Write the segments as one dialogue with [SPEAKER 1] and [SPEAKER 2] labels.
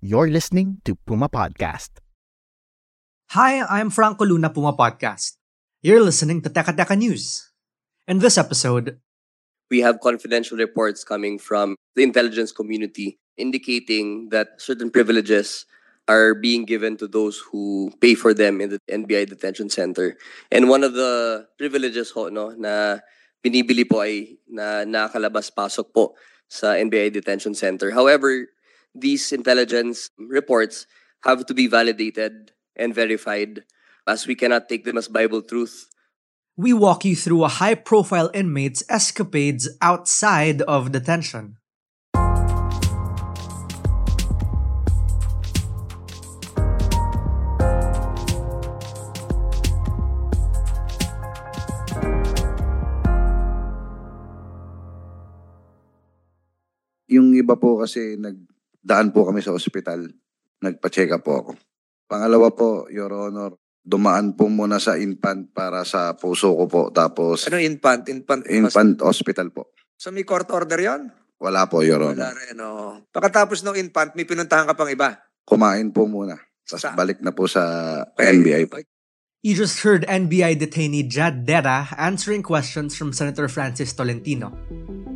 [SPEAKER 1] You're listening to Puma Podcast.
[SPEAKER 2] Hi, I'm Franco Luna Puma Podcast. You're listening to Teka Teka News. In this episode,
[SPEAKER 3] we have confidential reports coming from the intelligence community indicating that certain privileges are being given to those who pay for them in the NBI detention center. And one of the privileges ho no na binibili po ay na nakalabas pasok po sa NBI detention center. However, these intelligence reports have to be validated and verified as we cannot take them as Bible truth.
[SPEAKER 2] we walk you through a high profile inmate's escapades outside of detention.
[SPEAKER 4] Yung iba po kasi nagdaan po kami sa ospital. Nagpa-check up po ako. Pangalawa po, Your Honor, dumaan po muna sa infant para sa puso ko po. Tapos,
[SPEAKER 5] Ano infant? Infant,
[SPEAKER 4] infant hospital po.
[SPEAKER 5] So may court order yon?
[SPEAKER 4] Wala po, Your
[SPEAKER 5] Wala
[SPEAKER 4] Honor.
[SPEAKER 5] rin, oh. Pagkatapos ng infant, may pinuntahan ka pang iba.
[SPEAKER 4] Kumain po muna. Tapos
[SPEAKER 5] Sa-
[SPEAKER 4] balik na po sa
[SPEAKER 5] Okay.
[SPEAKER 4] NBI po.
[SPEAKER 2] You just heard NBI detainee Jad Dera answering questions from Senator Francis Tolentino.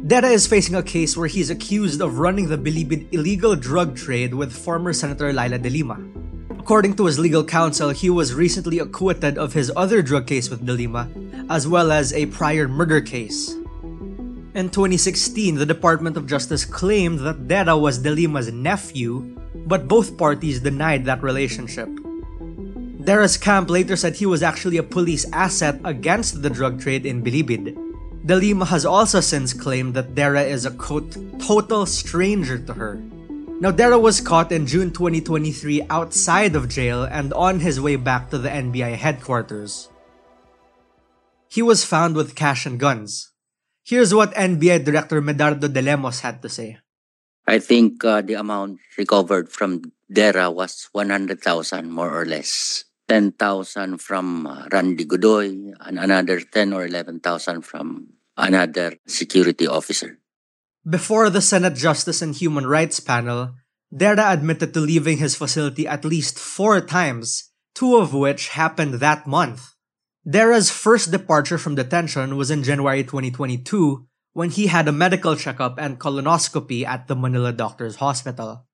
[SPEAKER 2] Dera is facing a case where he's accused of running the Bilibid illegal drug trade with former Senator Leila De Lima. According to his legal counsel, he was recently acquitted of his other drug case with De Lima, as well as a prior murder case. In 2016, the Department of Justice claimed that Dera was De Lima's nephew, but both parties denied that relationship. Dera's camp later said he was actually a police asset against the drug trade in Bilibid. De Lima has also since claimed that Dera is a quote, total stranger to her. Now, Dera was caught in June 2023 outside of jail and on his way back to the NBI headquarters. He was found with cash and guns. Here's what NBI Director Medardo De Lemos had to say.
[SPEAKER 6] I think uh, the amount recovered from Dera was 100,000 more or less. 10,000 from uh, Randy Godoy and another 10 or 11,000 from another security officer.
[SPEAKER 2] Before the Senate Justice and Human Rights panel, Dera admitted to leaving his facility at least four times, two of which happened that month. Dera's first departure from detention was in January 2022 when he had a medical checkup and colonoscopy at the Manila Doctors Hospital.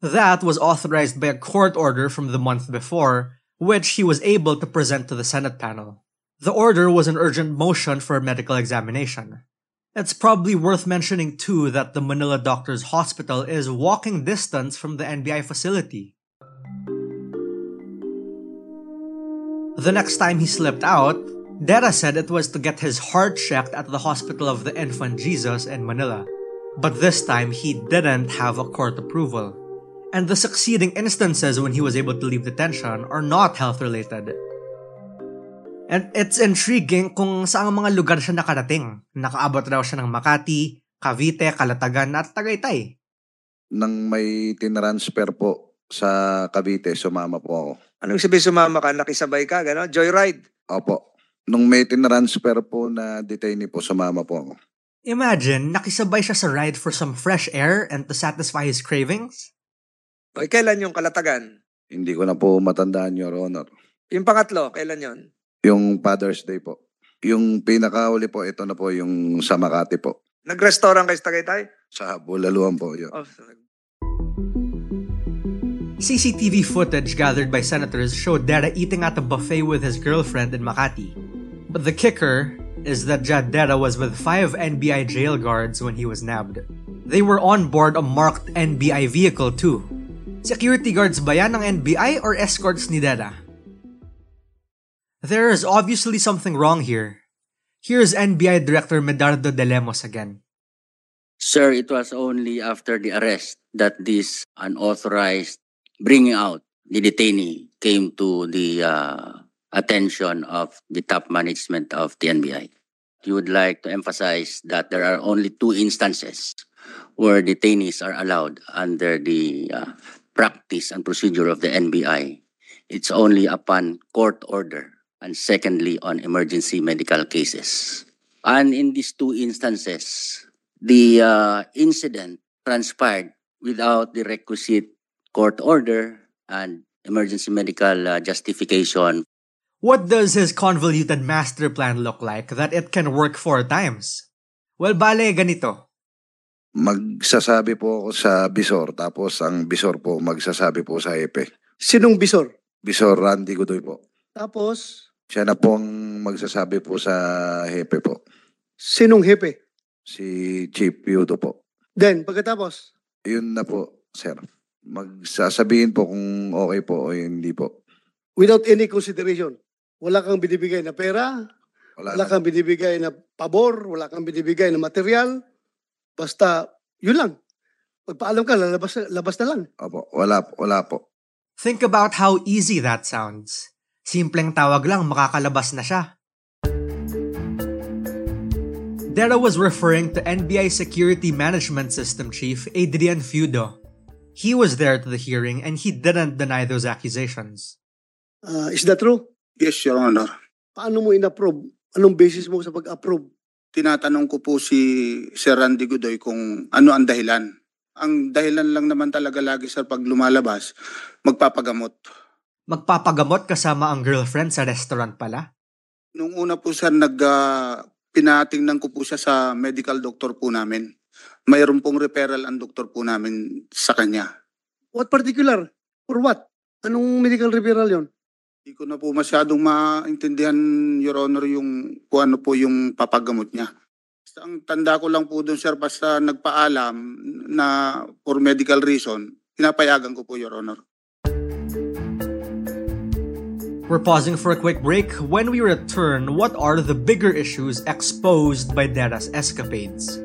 [SPEAKER 2] That was authorized by a court order from the month before, which he was able to present to the Senate panel. The order was an urgent motion for a medical examination. It's probably worth mentioning too that the Manila Doctors Hospital is walking distance from the NBI facility. The next time he slipped out, Dera said it was to get his heart checked at the Hospital of the Infant Jesus in Manila. But this time he didn't have a court approval. And the succeeding instances when he was able to leave detention are not health related. And it's intriguing kung saang mga lugar siya nakarating. Nakaabot raw siya ng Makati, Cavite, Calatagan at Tagaytay.
[SPEAKER 4] Nang may tinransfer po sa Cavite, sumama po ako.
[SPEAKER 5] Anong sabi sumama ka? Nakisabay ka? Gano'n? Joyride?
[SPEAKER 4] Opo. Nung may tinransfer po na detainee po, sumama po ako.
[SPEAKER 2] Imagine, nakisabay siya sa ride for some fresh air and to satisfy his cravings?
[SPEAKER 5] Okay, kailan yung kalatagan?
[SPEAKER 4] Hindi ko na po matandaan, Your Honor.
[SPEAKER 5] Yung pangatlo, kailan yon?
[SPEAKER 4] Yung Father's Day po. Yung pinakahuli po, ito na po yung sa Makati po.
[SPEAKER 5] Nag-restaurant kayo sa Tagaytay?
[SPEAKER 4] Sa Bulaluan po yun.
[SPEAKER 5] Oh,
[SPEAKER 2] CCTV footage gathered by senators showed Dera eating at a buffet with his girlfriend in Makati. But the kicker is that Jad Dera was with five NBI jail guards when he was nabbed. They were on board a marked NBI vehicle too. Security guards ba yan ng NBI or escorts ni Dera? There is obviously something wrong here. Here's NBI Director Medardo de Lemos again.
[SPEAKER 6] Sir, it was only after the arrest that this unauthorized bringing out the detainee came to the uh, attention of the top management of the NBI. You would like to emphasize that there are only two instances where detainees are allowed under the uh, practice and procedure of the NBI. It's only upon court order and secondly on emergency medical cases. And in these two instances, the uh, incident transpired without the requisite court order and emergency medical uh, justification.
[SPEAKER 2] What does his convoluted master plan look like that it can work four times? Well, bale, ganito.
[SPEAKER 4] Magsasabi po ako sa bisor, tapos ang bisor po magsasabi po sa hepe.
[SPEAKER 7] Sinong bisor?
[SPEAKER 4] Bisor Randy Godoy po.
[SPEAKER 7] Tapos,
[SPEAKER 4] Siya na po ang magsasabi po sa hepe po.
[SPEAKER 7] sinong hepe?
[SPEAKER 4] Si Chief Yudo po.
[SPEAKER 7] Then, pagkatapos,
[SPEAKER 4] Yun na po, sir. Magsasabihin po kung okay po o hindi po.
[SPEAKER 7] without any consideration, wala kang binibigay na pera,
[SPEAKER 4] Wala,
[SPEAKER 7] wala
[SPEAKER 4] na,
[SPEAKER 7] kang binibigay na pabor, wala kang binibigay na material, basta, yun lang. Magpaalam ka, lalabas, labas na lang.
[SPEAKER 4] Opo, wala, wala po.
[SPEAKER 2] Think about how easy that sounds. Simpleng tawag lang, makakalabas na siya. Dera was referring to NBI Security Management System Chief Adrian Feudo. He was there to the hearing and he didn't deny those accusations.
[SPEAKER 7] Ah, is that true?
[SPEAKER 8] Yes, Your Honor.
[SPEAKER 7] Paano mo in-approve? Anong basis mo sa pag-approve?
[SPEAKER 8] Tinatanong ko po si Sir Randy Godoy kung ano ang dahilan. Ang dahilan lang naman talaga lagi sir pag lumalabas, magpapagamot.
[SPEAKER 2] Magpapagamot kasama ang girlfriend sa restaurant pala.
[SPEAKER 8] Nung una po sir, nag, ah, pinatingnan ko po siya sa medical doctor po namin. Mayroon pong referral ang doktor po namin sa kanya.
[SPEAKER 7] What particular? For what? Anong medical referral yon?
[SPEAKER 8] Hindi ko na po masyadong maintindihan, Your Honor, yung kung ano po yung papagamot niya. Basta Ang tanda ko lang po doon, sir, basta nagpaalam na for medical reason, pinapayagan ko po, Your Honor.
[SPEAKER 2] We're pausing for a quick break. When we return, what are the bigger issues exposed by Dera's escapades?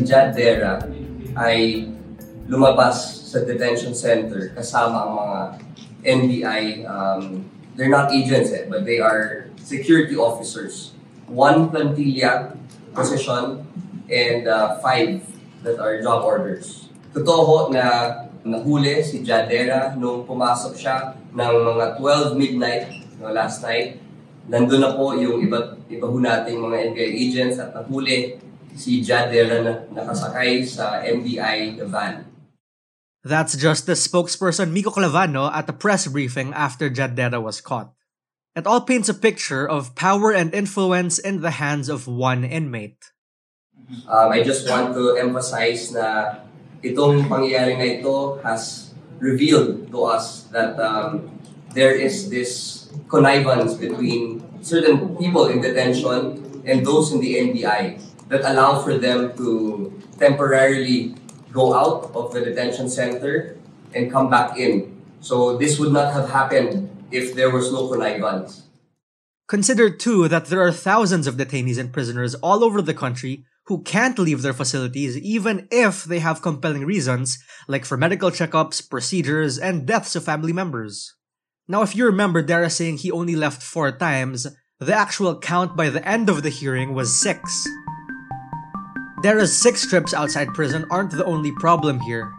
[SPEAKER 3] si Jad Dera ay lumabas sa detention center kasama ang mga NBI, um, they're not agents eh, but they are security officers. One plantilla position and uh, five that are job orders. Totoo na nahuli si Jadera nung pumasok siya ng mga 12 midnight no, last night. Nandun na po yung iba, iba ho nating mga NBI agents at nahuli si nakasakay sa NBI van.
[SPEAKER 2] That's Justice spokesperson Mico Clavano at a press briefing after Jad Dera was caught. It all paints a picture of power and influence in the hands of one inmate.
[SPEAKER 3] Um, I just want to emphasize na itong pangyayari na ito has revealed to us that um, there is this connivance between certain people in detention and those in the NBI that allow for them to temporarily go out of the detention center and come back in. So this would not have happened if there was no connivance.
[SPEAKER 2] Consider too that there are thousands of detainees and prisoners all over the country who can't leave their facilities even if they have compelling reasons, like for medical checkups, procedures, and deaths of family members. Now, if you remember Dera saying he only left four times, the actual count by the end of the hearing was six. Dera's six trips outside prison aren't the only problem here.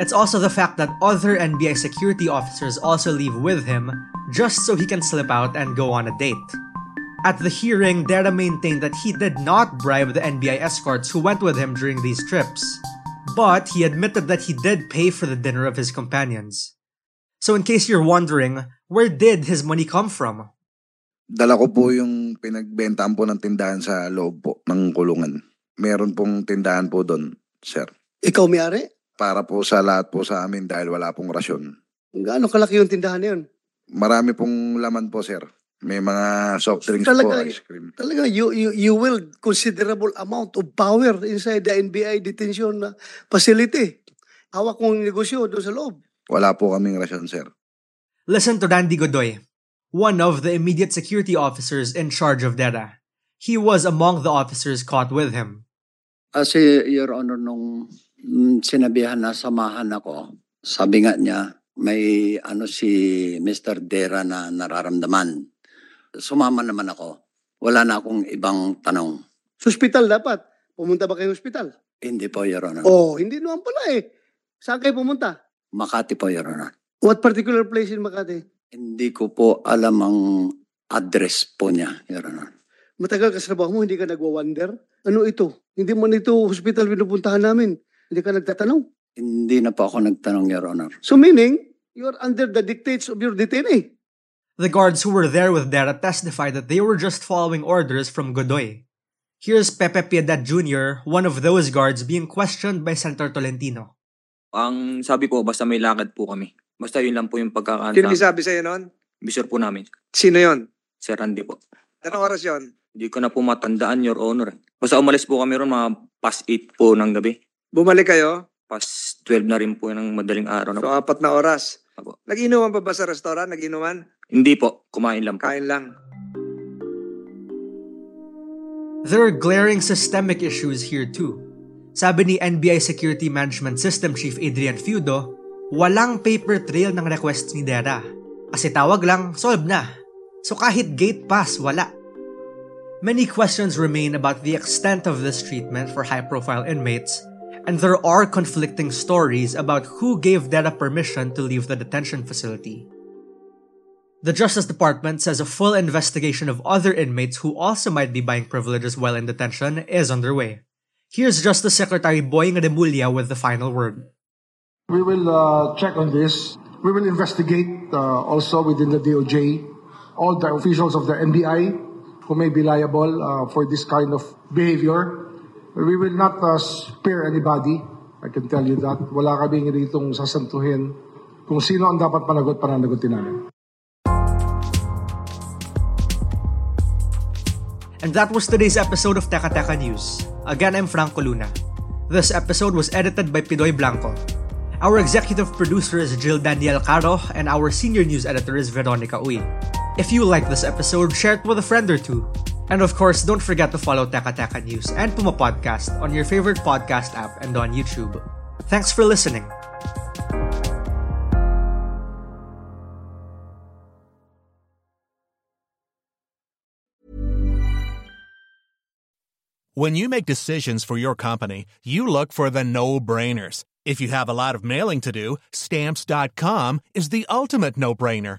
[SPEAKER 2] It's also the fact that other NBI security officers also leave with him just so he can slip out and go on a date. At the hearing, Dera maintained that he did not bribe the NBI escorts who went with him during these trips, but he admitted that he did pay for the dinner of his companions. So, in case you're wondering, where did his money come from?
[SPEAKER 4] Dala ko po yung pinagbentahan po ng tindahan sa loob po ng kulungan. Meron pong tindahan po doon, sir.
[SPEAKER 7] Ikaw may-ari?
[SPEAKER 4] Para po sa lahat po sa amin dahil wala pong rasyon.
[SPEAKER 7] Gaano kalaki yung tindahan na yun?
[SPEAKER 4] Marami pong laman po, sir. May mga soft drinks po,
[SPEAKER 7] Talaga,
[SPEAKER 4] ice cream.
[SPEAKER 7] talaga you, you, you will considerable amount of power inside the NBI detention uh, facility. Hawak mong negosyo doon sa loob.
[SPEAKER 4] Wala po kaming rasyon, sir.
[SPEAKER 2] Listen to Randy Godoy, one of the immediate security officers in charge of Dara. He was among the officers caught with him.
[SPEAKER 9] Kasi, Your Honor, nung sinabihan na samahan ako, sabi nga niya, may ano si Mr. Dera na nararamdaman. Sumama naman ako. Wala na akong ibang tanong.
[SPEAKER 7] Sa hospital dapat. Pumunta ba kayo hospital?
[SPEAKER 9] Hindi po, Your Honor.
[SPEAKER 7] Oh, hindi naman pala eh. Saan kayo pumunta?
[SPEAKER 9] Makati po, Your Honor.
[SPEAKER 7] What particular place in Makati?
[SPEAKER 9] Hindi ko po alam ang address po niya, Your Honor.
[SPEAKER 7] Matagal ka sa trabaho mo, hindi ka nagwa-wonder? Ano ito? Hindi mo ito hospital pinupuntahan namin. Hindi ka nagtatanong.
[SPEAKER 9] Hindi na po ako nagtanong, Your Honor.
[SPEAKER 7] So meaning, you're under the dictates of your detainee.
[SPEAKER 2] The guards who were there with Dara testified that they were just following orders from Godoy. Here's Pepe Piedad Jr., one of those guards being questioned by Senator Tolentino.
[SPEAKER 10] Ang sabi po, basta may lakad po kami. Basta yun lang po yung pagkakaan
[SPEAKER 5] Sino sabi sa'yo noon?
[SPEAKER 10] Bisor po namin.
[SPEAKER 5] Sino yon?
[SPEAKER 10] Sir Randy po.
[SPEAKER 5] Anong oras yon?
[SPEAKER 10] Hindi ko na po matandaan, Your Honor. Basta umalis po kami ron mga past 8 po ng gabi.
[SPEAKER 5] Bumalik kayo?
[SPEAKER 10] Past 12 na rin po ng madaling araw na
[SPEAKER 5] So,
[SPEAKER 10] po.
[SPEAKER 5] apat na oras.
[SPEAKER 10] Apo.
[SPEAKER 5] Nag-inuman pa ba sa restaurant? Nag-inuman?
[SPEAKER 10] Hindi po, kumain lang po.
[SPEAKER 5] Kain lang.
[SPEAKER 2] There are glaring systemic issues here too. Sabi ni NBI Security Management System Chief Adrian Feudo, walang paper trail ng requests ni Dera. Kasi tawag lang, solve na. So kahit gate pass, wala. Many questions remain about the extent of this treatment for high-profile inmates, and there are conflicting stories about who gave Dera permission to leave the detention facility. The Justice Department says a full investigation of other inmates who also might be buying privileges while in detention is underway. Here's Justice Secretary Boying Remulla with the final word.
[SPEAKER 11] We will uh, check on this. We will investigate uh, also within the DOJ all the officials of the NBI who may be liable uh, for this kind of behavior. We will not uh, spare anybody. I can tell you that. Wala kaming ritong sasantuhin kung sino ang dapat panagot, pananagutin namin.
[SPEAKER 2] And that was today's episode of Teka Teka News. Again, I'm Franco Luna. This episode was edited by Pidoy Blanco. Our executive producer is Jill Daniel Caro, and our senior news editor is Veronica Uy. If you like this episode, share it with a friend or two. And of course, don't forget to follow Teka Teka News and Puma Podcast on your favorite podcast app and on YouTube. Thanks for listening.
[SPEAKER 12] When you make decisions for your company, you look for the no brainers. If you have a lot of mailing to do, stamps.com is the ultimate no brainer.